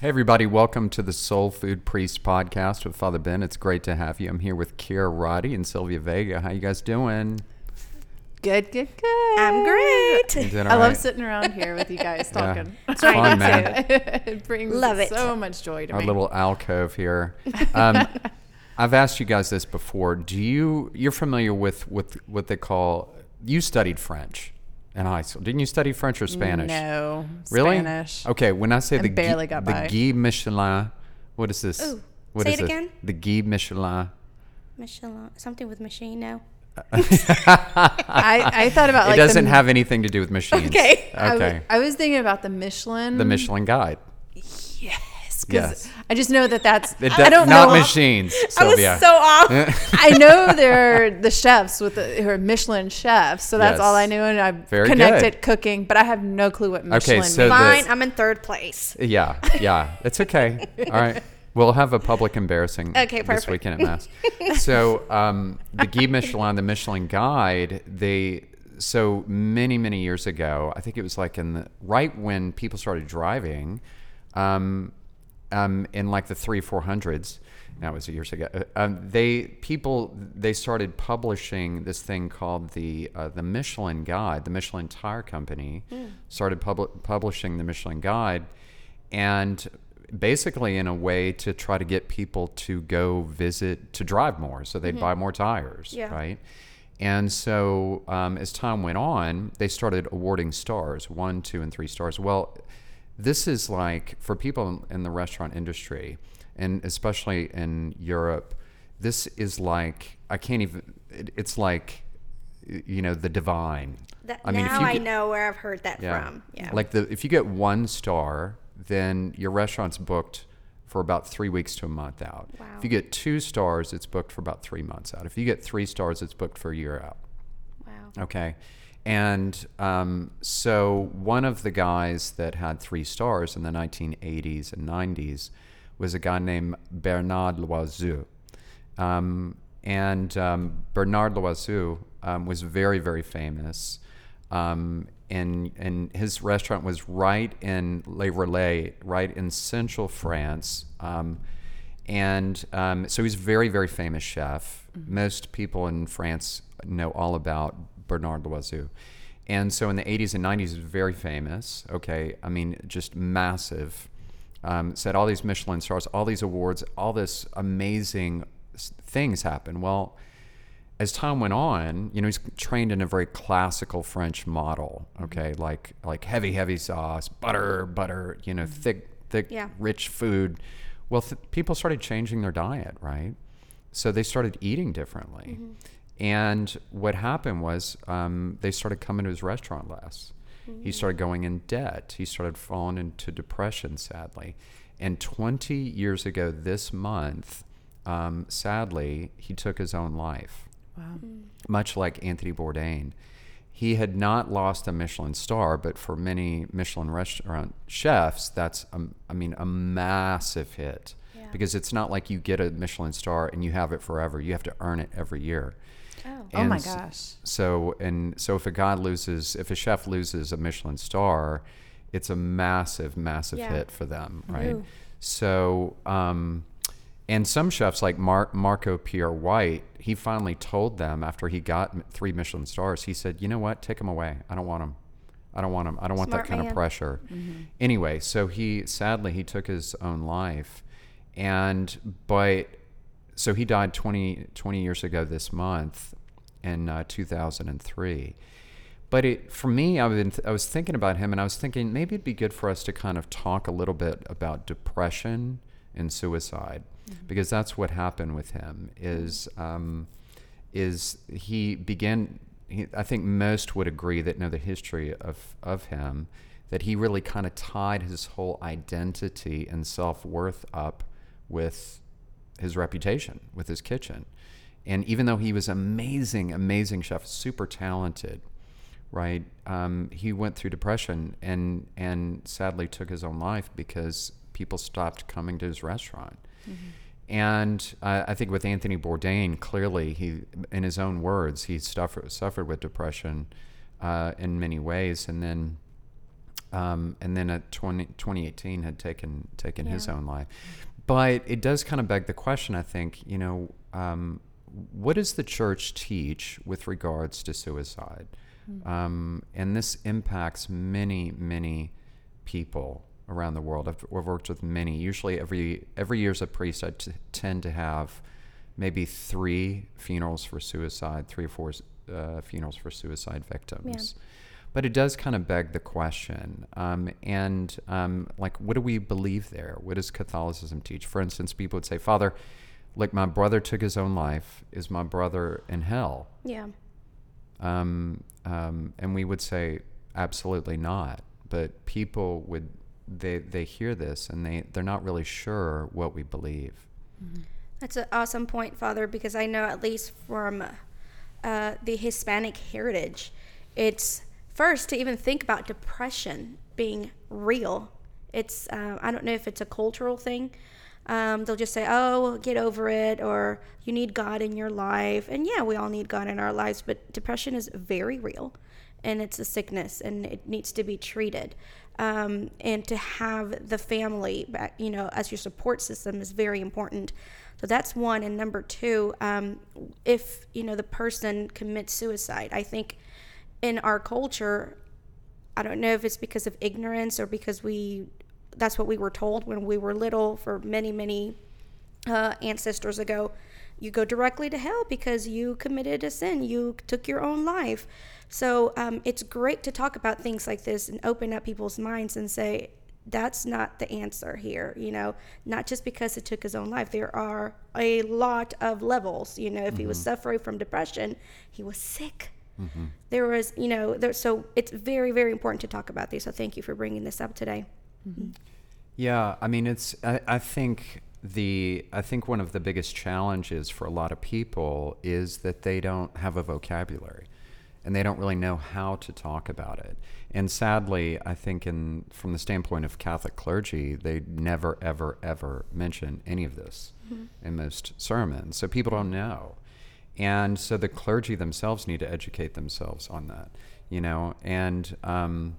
Hey, everybody, welcome to the Soul Food Priest podcast with Father Ben. It's great to have you. I'm here with Kira Roddy and Sylvia Vega. How you guys doing? Good, good, good. I'm great. I all love sitting around here with you guys Yeah. talking. It's fun, man. it brings Love it. so much joy to Our me. little alcove here. Um, I've asked you guys this before. Do you you're familiar with with what they call you studied French in high school? Didn't you study French or Spanish? No, Really? Spanish. Okay, when I say I the barely Guy, got the by. Guy Michelin, what is this? Ooh, What say is it again. The Guy Michelin. Michelin, something with machine No. I, I thought about it like doesn't the, have anything to do with machines. Okay. I w- Okay. I was thinking about the Michelin. the Michelin Guide. Yes, 'cause Yes. I just know that that's. It I don't not know. machines, I was so off. I know they're the chefs with the who are Michelin chefs, so that's all I knew, and I Very connected good. cooking, but I have no clue what Michelin so means. the- Fine, I'm in third place. Yeah, yeah, it's okay. All right, we'll have a public embarrassing Okay, this perfect. weekend at mass. so um, the Guide Michelin, the Michelin Guide, they so many many years ago, I think it was like in the right when people started driving, um, um, in like the three four hundreds. That was years ago. uh, Um, they people they started publishing this thing called the uh, the Michelin Guide. The Michelin Tire Company started publi- publishing the Michelin Guide, and basically in a way to try to get people to go visit to drive more, so they'd buy more tires, Yeah. right? And so um, as time went on, they started awarding stars one, two, and three stars. Well, this is like for people in the restaurant industry, and especially in Europe, this is like I can't even. It, it's like you know the divine. That, I mean, if now you I get- know where I've heard that yeah. from. Yeah. Like the if you get one star, then your restaurant's booked for about three weeks to a month out. Wow. If you get two stars, it's booked for about three months out. If you get three stars, it's booked for a year out. wow. Okay. And um, so one of the guys that had three stars in the 1980s and 90s was a guy named Bernard Loiseau. Um, and um, Bernard Loiseau um, was very, very famous. Um, and, and his restaurant was right in Les Relais, right in central France. Um, and um, so he's a very, very famous chef. Most people in France know all about Bernard Loiseau. And so in the 80s and 90s, he was very famous. Okay. I mean, just massive. Um, said all these Michelin stars, all these awards, all this amazing things happen. Well, as time went on, you know, he's trained in a very classical French model. Mm-hmm. Okay, like like heavy, heavy sauce, butter, butter. You know, mm-hmm. thick, thick, Yeah. rich food. Well, th- people started changing their diet, right? So they started eating differently. Mm-hmm. And what happened was um, they started coming to his restaurant less. He started going in debt. He started falling into depression, sadly. And 20 years ago this month, um, sadly, he took his own life Wow. much like Anthony Bourdain. He had not lost a Michelin star, but for many Michelin restaurant chefs, that's, a, I mean, a massive hit. Yeah. Because it's not like you get a Michelin star and you have it forever. You have to earn it every year. Oh. Oh my gosh. So and so, if a guy loses, if a chef loses a Michelin star, it's a massive, massive Yeah. hit for them, right? Ooh. So, um, and some chefs like Mar- Marco Pierre White, he finally told them after he got three Michelin stars, he said, "You know what? Take them away. I don't want them. I don't want them. I don't want that kind man. of pressure." Anyway, so he sadly he took his own life, and but so he died 20, 20 years ago this month in uh, 2003 but it for me I, been I was thinking about him and i was thinking maybe it'd be good for us to kind of talk a little bit about depression and suicide because that's what happened with him is um, is he began he, i think most would agree that know the history of, of him that he really kind of tied his whole identity and self-worth up with his reputation with his kitchen. And even though he was amazing amazing chef super talented right um, he went through depression and and sadly took his own life because people stopped coming to his restaurant. And uh, I think with Anthony Bourdain, clearly he, in his own words, he suffered suffered with depression uh, in many ways, and then um, and then at 20, 2018 had taken taken his own life. But it does kind of beg the question. I think you know, um, what does the church teach with regards to suicide? Um, and this impacts many, many people around the world. I've, I've worked with many. Usually, every every year as a priest, I t- tend to have maybe three funerals for suicide, three or four uh, funerals for suicide victims. But it does kind of beg the question. Um, and um, like, what do we believe there? What does Catholicism teach? For instance, people would say, Father, like my brother took his own life. Is my brother in hell? Yeah. Um, um, and we would say, absolutely not. But people would, they, they hear this and they, they're not really sure what we believe. That's an awesome point, Father, because I know at least from uh, the Hispanic heritage, it's first to even think about depression being real. It's uh, I don't know if it's a cultural thing. Um, they'll just say, "Oh, get over it," or "You need God in your life." And yeah, we all need God in our lives, but depression is very real, and it's a sickness, and it needs to be treated. Um, and to have the family, you know, as your support system is very important. So that's one. And number two, um, if you know the person commits suicide, I think in our culture, I don't know if it's because of ignorance or because we that's what we were told when we were little for many many uh, ancestors ago. You go directly to hell because you committed a sin. You took your own life. So um, it's great to talk about things like this and open up people's minds and say, that's not the answer here you know not just because he took his own life there are a lot of levels you know if mm-hmm. he was suffering from depression he was sick mm-hmm. there was you know there so it's very very important to talk about these so thank you for bringing this up today mm-hmm. yeah i mean it's I, I think the i think one of the biggest challenges for a lot of people is that they don't have a vocabulary and they don't really know how to talk about it. And sadly, I think in from the standpoint of Catholic clergy, they never ever ever mention any of this mm-hmm. in most sermons. So people don't know. And so the clergy themselves need to educate themselves on that, you know. And um,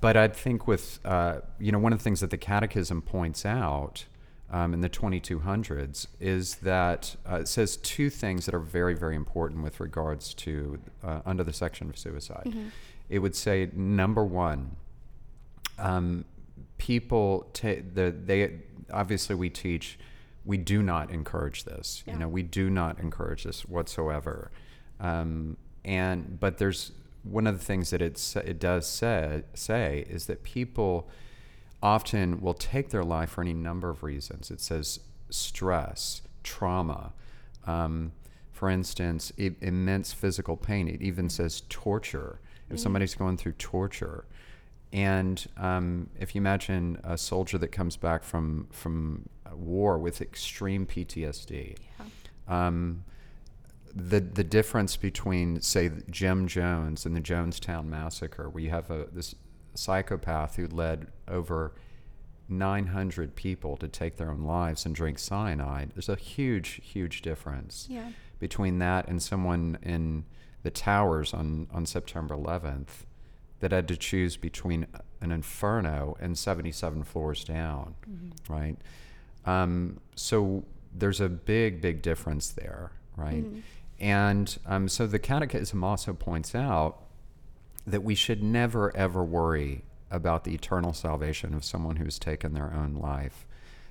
but I think with uh, you know one of the things that the Catechism points out um, in the 2200s is that uh, it says two things that are very, very important with regards to uh, under the section of suicide. Mm-hmm. It would say number one, um, people ta- the they obviously we teach we do not encourage this. Yeah. You know, we do not encourage this whatsoever. Um, and but there's one of the things that it it does say say is that people often will take their life for any number of reasons. It says stress, trauma, um, for instance, immense physical pain. It even says torture. If mm. somebody's going through torture, and um, if you imagine a soldier that comes back from from war with extreme PTSD, yeah. um, the the difference between say Jim Jones and the Jonestown massacre, where you have a this psychopath who led over 900 people to take their own lives and drink cyanide. There's a huge, huge difference yeah. between that and someone in the towers on, on September 11th that had to choose between an inferno and 77 floors down, mm-hmm. right? Um, so there's a big, big difference there, right? Mm-hmm. And um, so the Catechism also points out that we should never ever worry about the eternal salvation of someone who's taken their own life.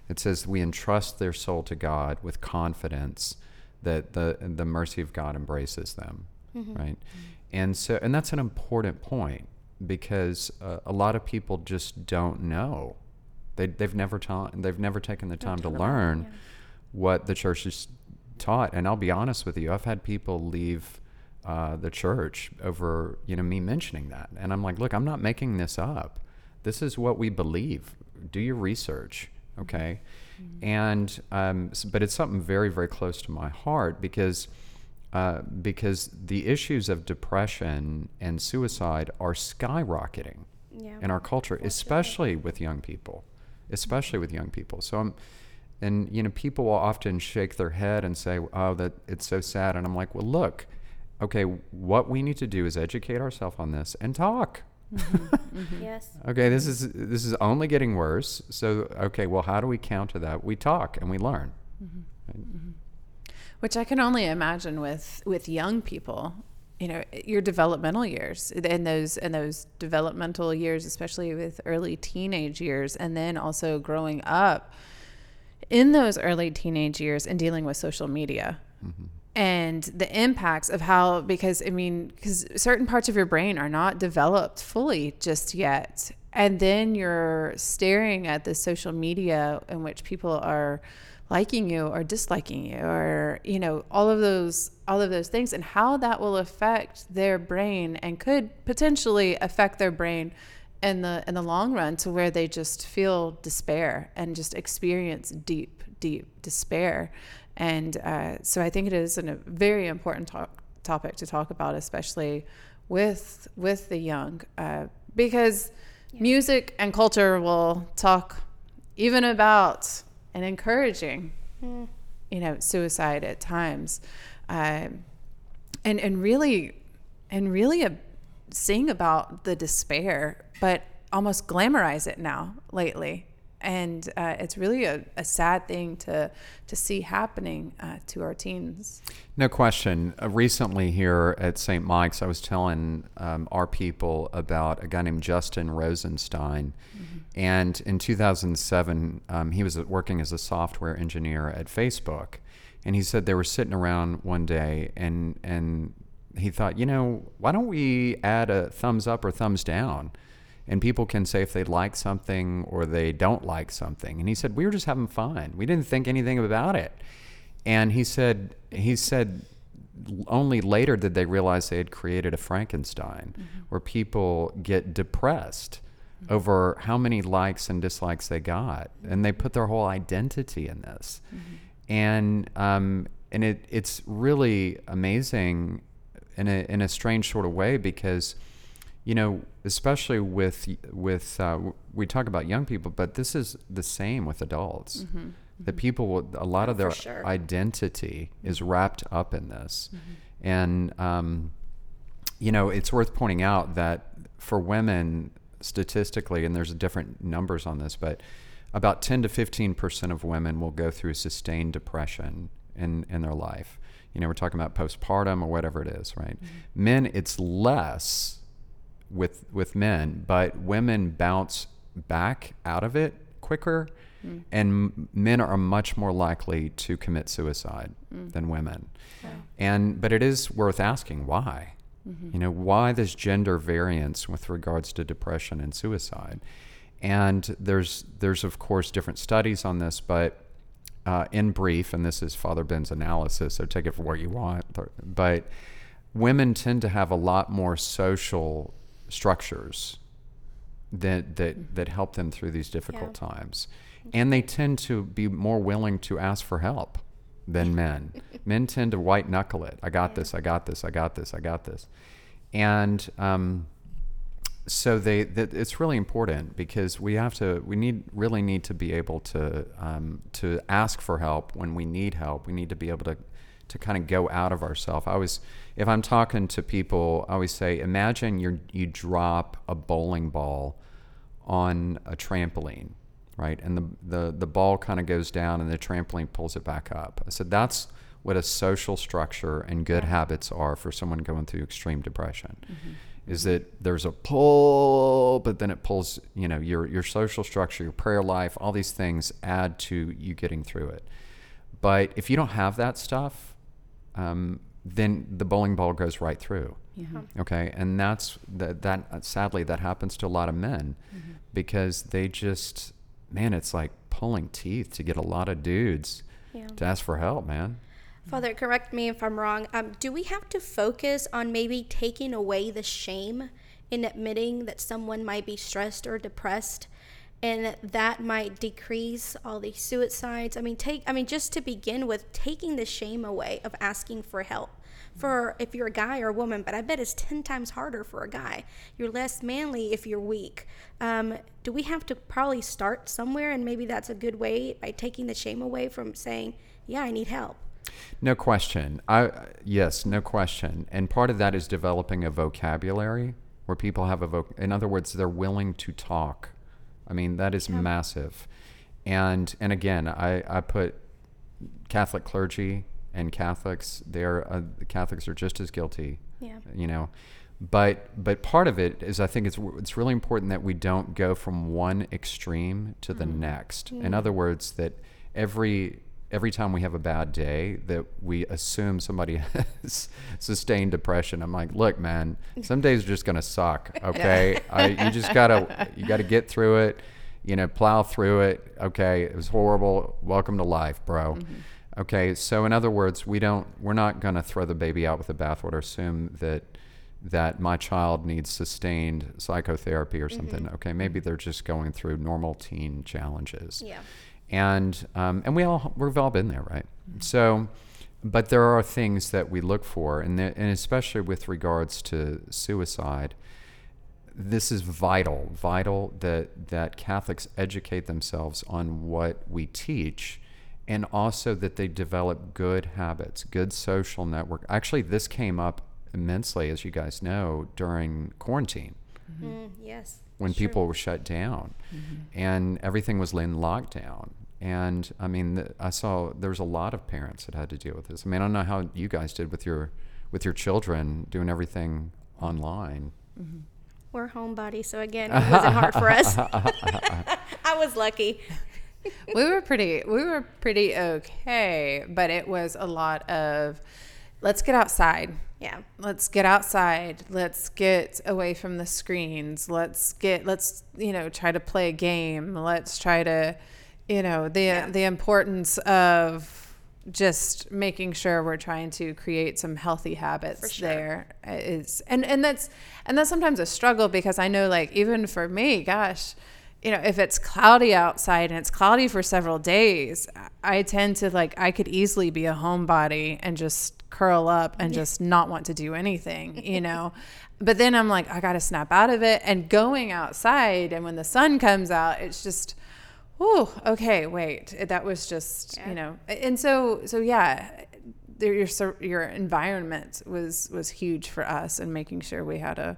It says we entrust their soul to God with confidence that the the mercy of God embraces them, mm-hmm. right? Mm-hmm. And so, and that's an important point because uh, a lot of people just don't know. They they've never taught they've never taken the time to learn yeah. what the church has taught. And I'll be honest with you, I've had people leave uh, the church over you know me mentioning that, and I'm like, look, I'm not making this up. This is what we believe. Do your research, okay? Mm-hmm. And um, but it's something very very close to my heart because. Uh, because the issues of depression and suicide are skyrocketing yeah. in our culture, especially with young people, especially with young people. So I'm, and you know, people will often shake their head and say, "Oh, that it's so sad," and I'm like, "Well, look, okay, what we need to do is educate ourselves on this and talk. Mm-hmm. Mm-hmm. Yes. Okay, this is this is only getting worse. So okay, well, how do we counter that? We talk and we learn. Mm-hmm. which I can only imagine with with young people. You know, your developmental years and those and those developmental years, especially with early teenage years, and then also growing up in those early teenage years and dealing with social media. Mm-hmm. And the impacts of how, because I mean, because certain parts of your brain are not developed fully just yet. And then you're staring at the social media in which people are liking you or disliking you or you know all of those all of those things and how that will affect their brain and could potentially affect their brain in the in the long run to where they just feel despair and just experience deep deep despair. And uh, so I think it is an, a very important to- topic to talk about especially with with the young uh, because music and culture will talk even about and encouraging, you know, suicide at times, um, and and really, and really, a, sing about the despair, but almost glamorize it now lately, and uh, it's really a, a sad thing to to see happening uh, to our teens. No question. Uh, recently, here at St. Mike's, I was telling um, our people about a guy named Justin Rosenstein. And in 2007, um, he was working as a software engineer at Facebook. And he said they were sitting around one day and, and he thought, you know, why don't we add a thumbs up or thumbs down? And people can say if they like something or they don't like something. And he said, we were just having fun. We didn't think anything about it. And he said, he said, only later did they realize they had created a Frankenstein where people get depressed over how many likes and dislikes they got. And they put their whole identity in this. And, um, and it, it's really amazing in a, in a strange sort of way because, you know, especially with, with uh, we talk about young people, but this is the same with adults. That people will, a lot of Oh, their sure. identity is wrapped up in this. And, um, you know, it's worth pointing out that for women, statistically, and there's different numbers on this, but about 10 to 15 percent of women will go through sustained depression in, in their life. You know, we're talking about postpartum or whatever it is, right? Mm-hmm. Men, it's less with with men, but women bounce back out of it quicker, mm. and m- men are much more likely to commit suicide mm. than women. And but it is worth asking why. You know, why this gender variance with regards to depression and suicide? And there's there's of course different studies on this, but uh, in brief, and this is Father Ben's analysis, so take it for what you want. But women tend to have a lot more social structures that that that help them through these difficult times, and they tend to be more willing to ask for help than men. men tend to white knuckle it. I got this. I got this. I got this. I got this, and um, so they that it's really important because we have to we need really need to be able to um, to ask for help when we need help. We need to be able to to kind of go out of ourselves. I always if I'm talking to people, I always say, imagine you you drop a bowling ball on a trampoline, right? And the the, the ball kind of goes down and the trampoline pulls it back up. I said that's what a social structure and good habits are for someone going through extreme depression. Mm-hmm. Is that there's a pull, but then it pulls, you know, your your social structure, your prayer life, all these things add to you getting through it. But if you don't have that stuff, um, then the bowling ball goes right through. Uh-huh. Okay, and that's that. That sadly, that happens to a lot of men mm-hmm. because they just, man, it's like pulling teeth to get a lot of dudes Yeah. to ask for help, man. Father, correct me if I'm wrong. Um, do we have to focus on maybe taking away the shame in admitting that someone might be stressed or depressed, and that might decrease all these suicides? I mean, take. I mean, just to begin with, taking the shame away of asking for help. For if you're a guy or a woman, but I bet it's ten times harder for a guy. You're less manly if you're weak. Um, do we have to probably start somewhere, and maybe that's a good way by taking the shame away from saying, "Yeah, I need help." No question. I yes, no question. And part of that is developing a vocabulary where people have a voc. In other words, they're willing to talk. I mean, that is massive. And and again, I I put Catholic clergy and Catholics. They're uh, the Catholics are just as guilty. Yeah. You know, but but part of it is I think it's it's really important that we don't go from one extreme to the next. In other words, that every every time we have a bad day that we assume somebody has sustained depression i'm like look man some days are just going to suck okay I, you just gotta you gotta get through it you know plow through it okay it was horrible welcome to life bro okay so in other words we don't we're not going to throw the baby out with the bathwater assume that that my child needs sustained psychotherapy or something. Mm-hmm. Okay maybe mm-hmm. they're just going through normal teen challenges. Yeah. and um, and we all we've all been there, right? Mm-hmm. So, but there are things that we look for, and and especially with regards to suicide, this is vital, vital that that Catholics educate themselves on what we teach, and also that they develop good habits, good social network. Actually, this came up immensely, as you guys know, during quarantine mm-hmm. Mm, yes. when Sure. people were shut down mm-hmm. and everything was in lockdown. And I mean, th- I saw there was a lot of parents that had to deal with this. I mean, I don't know how you guys did with your with your children doing everything online. Mm-hmm. We're homebody, so again, it wasn't hard for us. I was lucky. We were pretty we were pretty okay but it was a lot of let's get outside. Yeah. let's get outside. Let's get away from the screens. Let's get let's you know try to play a game. Let's try to you know the the importance of just making sure we're trying to create some healthy habits sure. there is and and that's and that's sometimes a struggle because I know like even for me gosh you know if it's cloudy outside and it's cloudy for several days I tend to like I could easily be a homebody and just curl up and just not want to do anything you know but then I'm like I got to snap out of it and going outside and when the sun comes out it's just Oh, okay. Wait, that was just Yeah. you know, and so so yeah, your your environment was was huge for us and making sure we had a.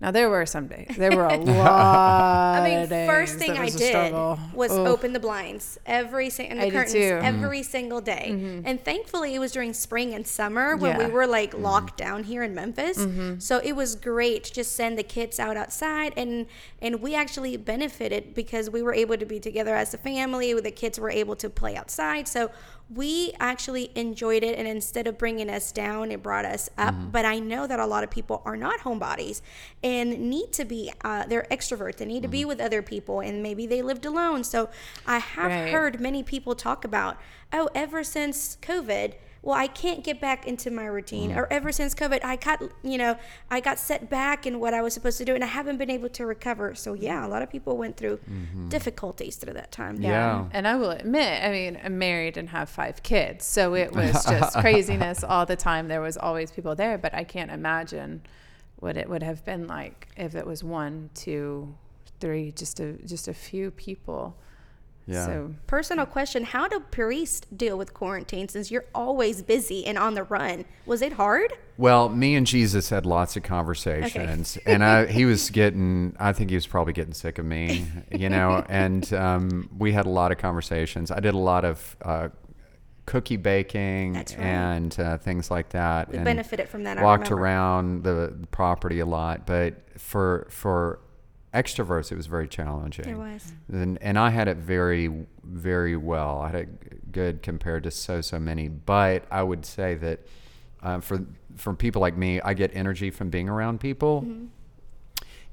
Now there were some days. There were a lot. I mean, of days first thing I did was open the blinds every single and the I did curtains too. Mm-hmm. every single day. And thankfully, it was during spring and summer when Yeah. Mm-hmm. we were like locked down here in Memphis. So it was great to just send the kids out outside, and and we actually benefited because we were able to be together as a family. The kids were able to play outside, so we actually enjoyed it. And instead of bringing us down, it brought us up. Mm-hmm. But I know that a lot of people are not homebodies and need to be. Uh, they're extroverts. They need to be with other people, and maybe they lived alone. So I have Right. heard many people talk about, oh, ever since COVID. Well, I can't get back into my routine, mm. or ever since COVID, I got, you know, I got set back in what I was supposed to do, and I haven't been able to recover. So yeah, a lot of people went through mm-hmm. difficulties through that time. Yeah. And I will admit, I mean, I'm married and have five kids. So it was just craziness all the time. There was always people there, but I can't imagine what it would have been like if it was one, two, three, just a just a few people. Yeah. So Personal question: How do priests deal with quarantine since you're always busy and on the run? Was it hard? Well, me and Jesus had lots of conversations, and I, he was getting. I think he was probably getting sick of me, you know. and um, we had a lot of conversations. I did a lot of uh, cookie baking right. and uh, things like that. We benefited from that. I walked remember. around the property a lot, but for for extroverts, it was very challenging. It was. And, and I had it very, very well. I had it good compared to so, so many. But I would say that uh, for from people like me, I get energy from being around people,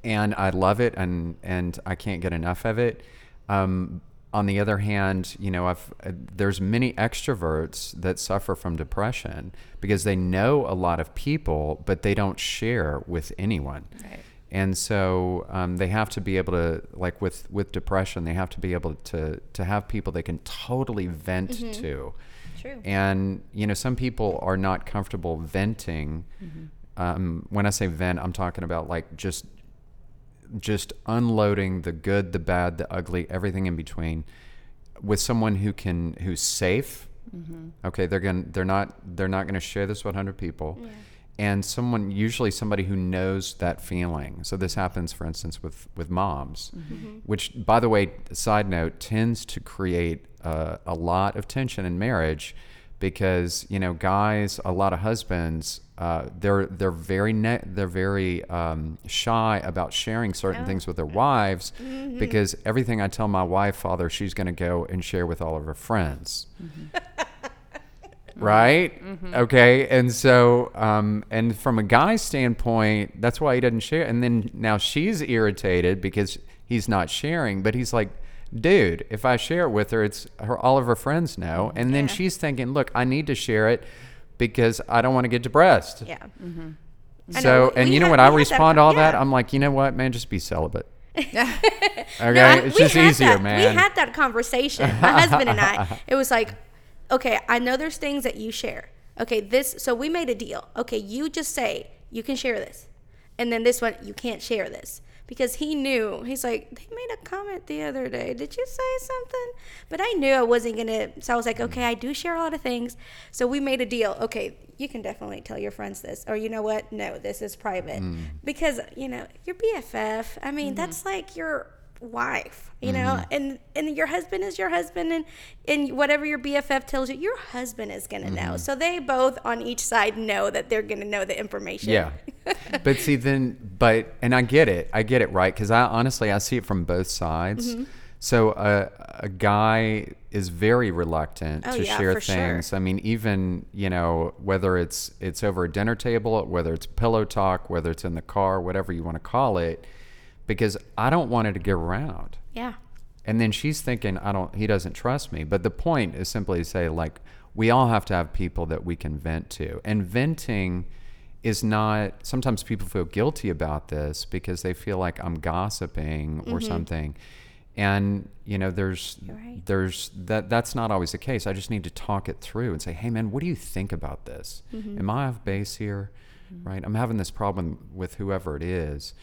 and I love it, and and I can't get enough of it. Um, on the other hand, you know, I've uh, there's many extroverts that suffer from depression because they know a lot of people, but they don't share with anyone Right. And so um, they have to be able to like with with depression they have to be able to to have people they can totally vent to. True. and you know some people are not comfortable venting. Um, when i say vent i'm talking about like just just unloading the good the bad the ugly everything in between with someone who can who's safe. Okay they're going they're not they're not going to share this with 100 people and someone usually somebody who knows that feeling. So this happens for instance with with moms which by the way side note tends to create uh, a lot of tension in marriage because you know guys a lot of husbands uh, they're they're very ne- they're very um, shy about sharing certain things with their wives because everything I tell my wife father she's going to go and share with all of her friends Mm-hmm. right? Mm-hmm. Okay, and so, um, and from a guy's standpoint, that's why he doesn't share. And then now she's irritated because he's not sharing, but he's like, dude, if I share it with her, it's her all of her friends know, mm-hmm. and then Yeah. she's thinking, look, I need to share it because I don't want to get depressed. Yeah. I So, know, and you know had- what? I had that respond to con- all that. I'm like, you know what, man, just be celibate. okay, I- it's we just had easier, that- man. We had that conversation, my husband and I. It was like, okay, I know there's things that you share. Okay, this, so we made a deal. Okay, you just say you can share this. And then this one, you can't share this. Because he knew, he's like, they made a comment the other day. Did you say something? But I knew I wasn't going to. So I was like, okay, I do share a lot of things. So we made a deal. Okay, you can definitely tell your friends this. Or you know what? No, this is private. Mm. Because, you know, your BFF, I mean, mm-hmm. that's like your wife you know mm-hmm. and and your husband is your husband and and whatever your bff tells you your husband is gonna know mm-hmm. so they both on each side know that they're gonna know the information Yeah. but see, then, but, and I get it. I get it, right? Because I honestly, I see it from both sides. Mm-hmm. So a, a guy is very reluctant Oh, to yeah, share for sure. things. I mean, even, you know, whether it's it's over a dinner table, whether it's pillow talk, whether it's in the car, whatever you want to call it, because I don't want it to get around. yeah And then she's thinking, I don't, he doesn't trust me. But the point is simply to say, like, we all have to have people that we can vent to. And venting is not, sometimes people feel guilty about this because they feel like I'm gossiping or something. And, you know, there's, Mm-hmm. Right. there's that, that's not always the case. I just need to talk it through and say, hey, man, what do you think about this? Mm-hmm. Am I off base here? Right? I'm having this problem with whoever it is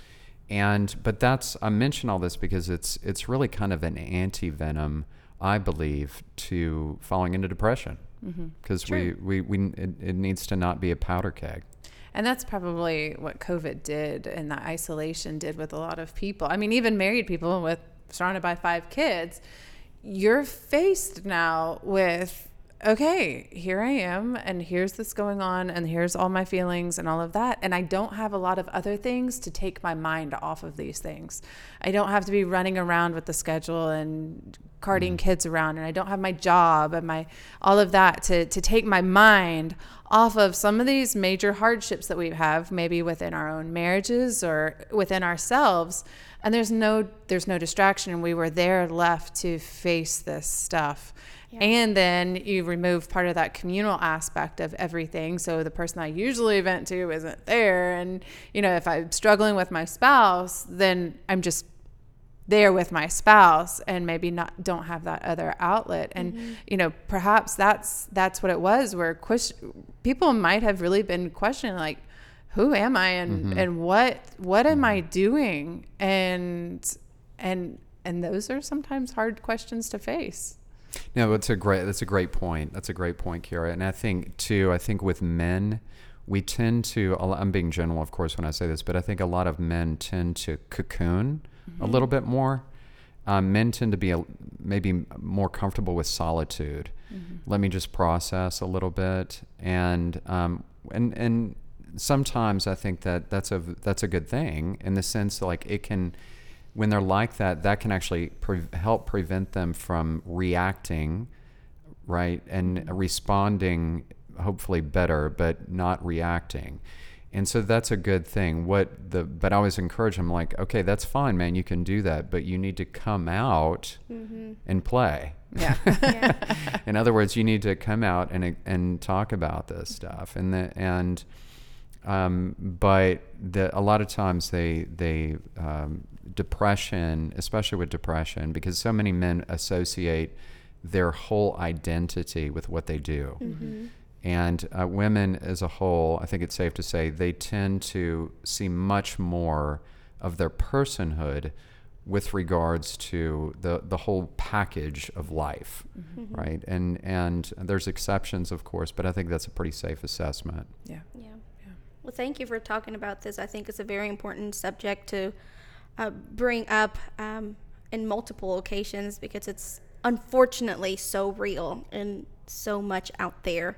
and but that's I mention all this because it's it's really kind of an anti venom, I believe, to falling into depression mm-hmm. because we we, we it, it needs to not be a powder keg. And that's probably what COVID did and that isolation did with a lot of people. I mean, even married people with surrounded by five kids, you're faced now with, okay, here I am, and here's this going on, and here's all my feelings and all of that. And I don't have a lot of other things to take my mind off of these things. I don't have to be running around with the schedule and carting mm. kids around and I don't have my job and my all of that to to take my mind off of some of these major hardships that we have maybe within our own marriages or within ourselves and there's no there's no distraction and we were there left to face this stuff and then you remove part of that communal aspect of everything. So the person i usually vent to isn't there. And you know if i'm struggling with my spouse then i'm just there with my spouse and maybe not don't have that other outlet. And mm-hmm. you know perhaps that's that's what it was where ques- people might have really been questioning like who am i and mm-hmm. and what what am i mm-hmm. doing? And and and those are sometimes hard questions to face No, that's a great that's a great point. That's a great point, Kira. And I think too, I think with men, we tend to. I'm being general, of course, when I say this, but I think a lot of men tend to cocoon a little bit more. Um, men tend to be a, maybe more comfortable with solitude. Let me just process a little bit, and um, and and sometimes I think that that's a that's a good thing in the sense that, like it can when they're like that, that can actually pre- help prevent them from reacting, right, and responding hopefully better, but not reacting. And so that's a good thing. What the but I always encourage them like, okay, that's fine, man. You can do that, but you need to come out and play. yeah yeah In other words, you need to come out and and talk about this stuff. And the and um, but the, a lot of times they they um, depression, especially with depression, because so many men associate their whole identity with what they do. Mm-hmm. And uh, women as a whole, I think it's safe to say, they tend to see much more of their personhood with regards to the, the whole package of life, mm-hmm. Mm-hmm. right? And and there's exceptions, of course, but I think that's a pretty safe assessment. yeah yeah Well, thank you for talking about this. I think it's a very important subject to uh, bring up um, in multiple occasions because it's unfortunately so real and so much out there.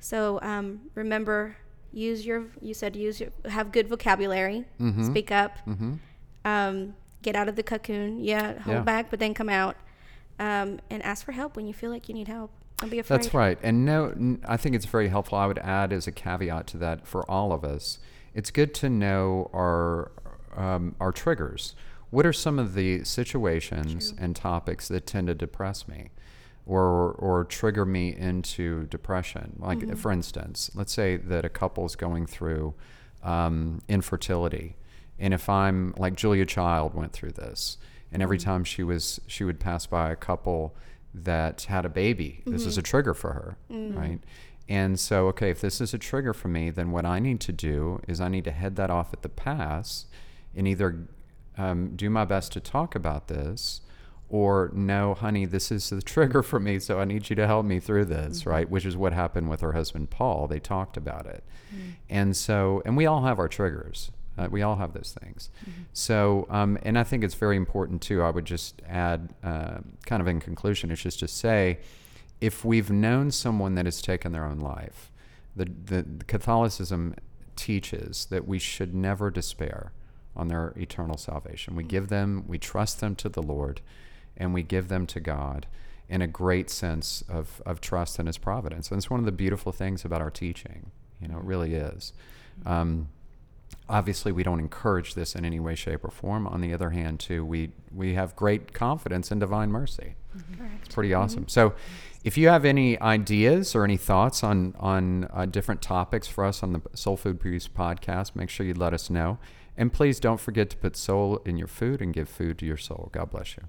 So um, remember, use your. You said use your have good vocabulary. Speak up. Um, get out of the cocoon. Yeah, hold Yeah. back, but then come out. Um, and ask for help when you feel like you need help. Don't be afraid. That's right. And no, n- I think it's very helpful. I would add as a caveat to that for all of us, it's good to know our um, our triggers. What are some of the situations and topics that tend to depress me, or or trigger me into depression? Like for instance, let's say that a couple's going through um, infertility, and if I'm like Julia Child went through this, and every time she was she would pass by a couple that had a baby, this is a trigger for her, right? And so, okay, if this is a trigger for me, then what I need to do is I need to head that off at the pass and either um, do my best to talk about this or no, honey, this is the trigger for me, so I need you to help me through this, right? Which is what happened with her husband, Paul. They talked about it. And so, and we all have our triggers. Uh, we all have those things. So, um, and I think it's very important too. I would just add, uh, kind of in conclusion, it's just to say, if we've known someone that has taken their own life, the, the Catholicism teaches that we should never despair on their eternal salvation. We give them, we trust them to the Lord, and we give them to God in a great sense of, of trust in His providence. And it's one of the beautiful things about our teaching. You know, it really is. Um, obviously we don't encourage this in any way shape or form on the other hand too we we have great confidence in divine mercy it's pretty awesome so if you have any ideas or any thoughts on on uh, different topics for us on the soul food priest podcast make sure you let us know and please don't forget to put soul in your food and give food to your soul. God bless you